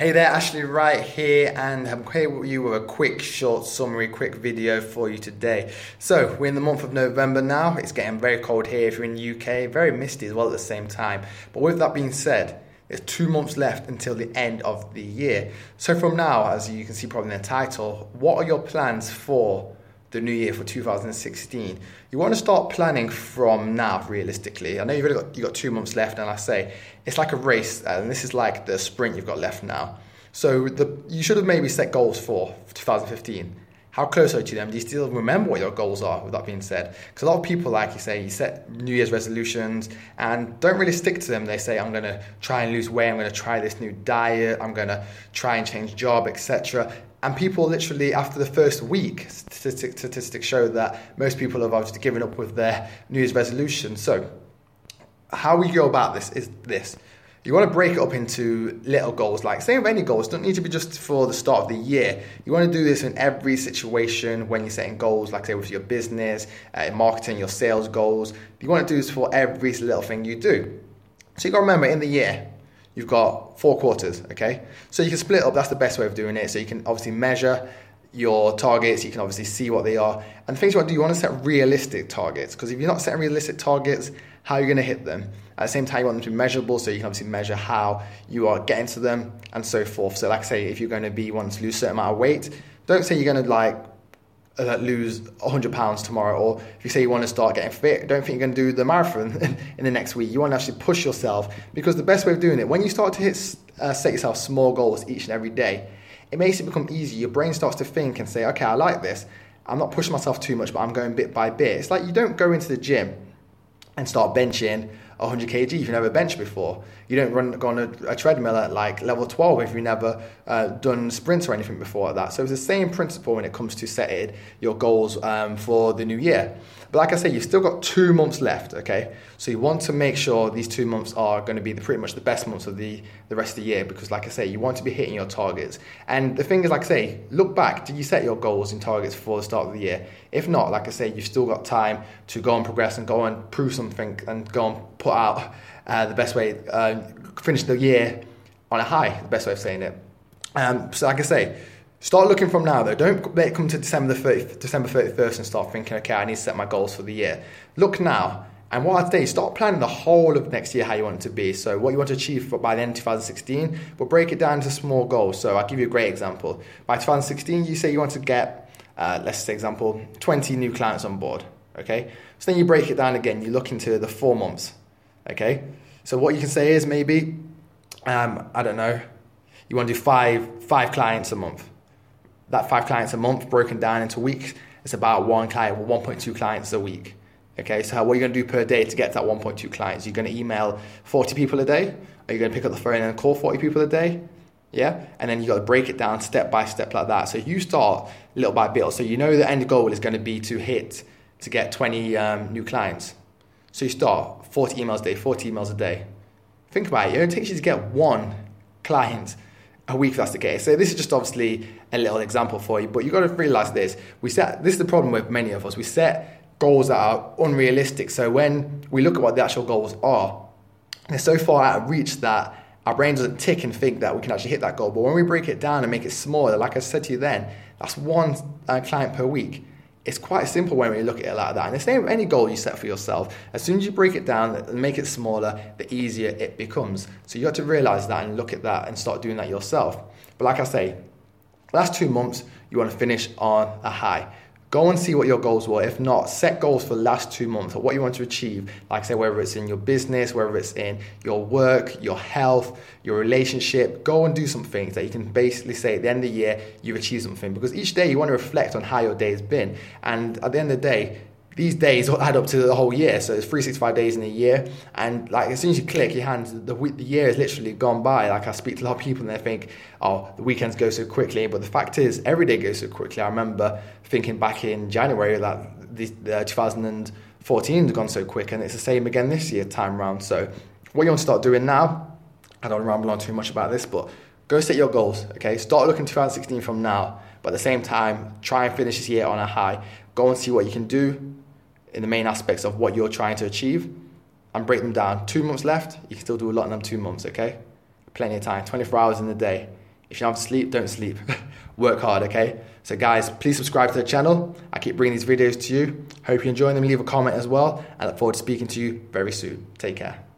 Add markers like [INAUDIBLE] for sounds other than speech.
Hey there, Ashley Wright here, and I'm here with you with a quick, short summary, quick video for you today. So, we're in the month of November now. It's getting very cold here if you're in the UK, very misty as well at the same time. But with that being said, there's two months left until the end of the year. So, from now, as you can see probably in the title, what are your plans for the new year for 2016. You want to start planning from now, realistically. I know you've only got, you've got two months left, and I say it's like a race, and this is like the sprint you've got left now. So the, you should have maybe set goals for 2015. How close are you to them? Do you still remember what your goals are, with that being said? Because a lot of people, like you say, you set New Year's resolutions and don't really stick to them. They say, I'm going to try and lose weight, I'm going to try this new diet, I'm going to try and change job, etc. And people literally, after the first week, statistics, statistics show that most people have obviously given up with their New Year's resolution. So, how we go about this is this. You want to break it up into little goals, like same with any goals, don't need to be just for the start of the year. You want to do this in every situation when you're setting goals, like say with your business, uh, marketing, your sales goals. You want to do this for every little thing you do. So you got to remember in the year, you've got four quarters, okay? So you can split up, that's the best way of doing it. So you can obviously measure your targets, you can obviously see what they are. And the things you want do, you want to set realistic targets because if you're not setting realistic targets, how are you going to hit them? At the same time, you want them to be measurable, so you can obviously measure how you are getting to them and so forth. So, like I say, if you're going to be wanting to lose a certain amount of weight, don't say you're going to like uh, lose 100 pounds tomorrow or if you say you want to start getting fit don't think you're going to do the marathon [LAUGHS] in the next week. You want to actually push yourself because the best way of doing it when you start to hit uh, set yourself small goals each and every day it makes it become easy your brain starts to think and say okay i like this. I'm not pushing myself too much but i'm going bit by bit. It's like you don't go into the gym and start benching 100 kg if you've never benched before. You don't run go on a, a treadmill at like level 12 if you've never uh, done sprints or anything before like that. So it's the same principle when it comes to setting your goals um, for the new year. But like I said, you've still got two months left, okay? So you want to make sure these two months are going to be the, pretty much the best months of the, the rest of the year because, like I say, you want to be hitting your targets. And the thing is, like I say, look back. Did you set your goals and targets before the start of the year? If not, like I say, you've still got time to go and progress and go and prove something and go and put out uh, the best way, uh, finish the year on a high, the best way of saying it. Um, so, like I say, Start looking from now though. Don't let it come to December the 30th, December 31st and start thinking, okay, I need to set my goals for the year. Look now. And what I'd say, start planning the whole of next year how you want it to be. So what you want to achieve by the end of 2016, but break it down into small goals. So I'll give you a great example. By 2016, you say you want to get, uh, let's say example, 20 new clients on board. Okay. So then you break it down again. You look into the four months. Okay. So what you can say is maybe, um, I don't know, you want to do five five clients a month that five clients a month broken down into weeks, it's about one client or 1.2 clients a week. Okay, so what are you going to do per day to get that 1.2 clients? You're going to email 40 people a day? Are you going to pick up the phone and call 40 people a day? Yeah, and then you got to break it down step by step like that. So you start little by little. So you know the end goal is going to be to hit to get 20 um, new clients. So you start 40 emails a day, 40 emails a day. Think about it. It only takes you to get one client a week if that's the case. So this is just obviously a little example for you, but you've got to realize this. We set this is the problem with many of us. We set goals that are unrealistic. So when we look at what the actual goals are, they're so far out of reach that our brain doesn't tick and think that we can actually hit that goal. But when we break it down and make it smaller, like I said to you then, that's one uh, client per week it's quite simple when we look at it like that. And the same with any goal you set for yourself. As soon as you break it down and make it smaller, the easier it becomes. So you have to realize that and look at that and start doing that yourself. But like I say, last two months, you want to finish on a high. Go and see what your goals were. If not, set goals for the last two months or what you want to achieve. Like I say, whether it's in your business, whether it's in your work, your health, your relationship. Go and do some things that you can basically say at the end of the year, you've achieved something. Because each day you want to reflect on how your day has been. And at the end of the day, these days add up to the whole year. So it's 365 days in a year. And like as soon as you click your hands, the, the year has literally gone by. Like I speak to a lot of people and they think, oh, the weekends go so quickly. But the fact is, every day goes so quickly. I remember thinking back in January that the, the 2014 had gone so quick. And it's the same again this year, time round. So what you want to start doing now, I don't ramble on too much about this, but go set your goals, okay? Start looking 2016 from now. But at the same time, try and finish this year on a high. Go and see what you can do in the main aspects of what you're trying to achieve and break them down. Two months left, you can still do a lot in them two months, okay? Plenty of time, 24 hours in the day. If you have to sleep, don't sleep. [LAUGHS] Work hard, okay? So, guys, please subscribe to the channel. I keep bringing these videos to you. Hope you enjoy them. Leave a comment as well. I look forward to speaking to you very soon. Take care.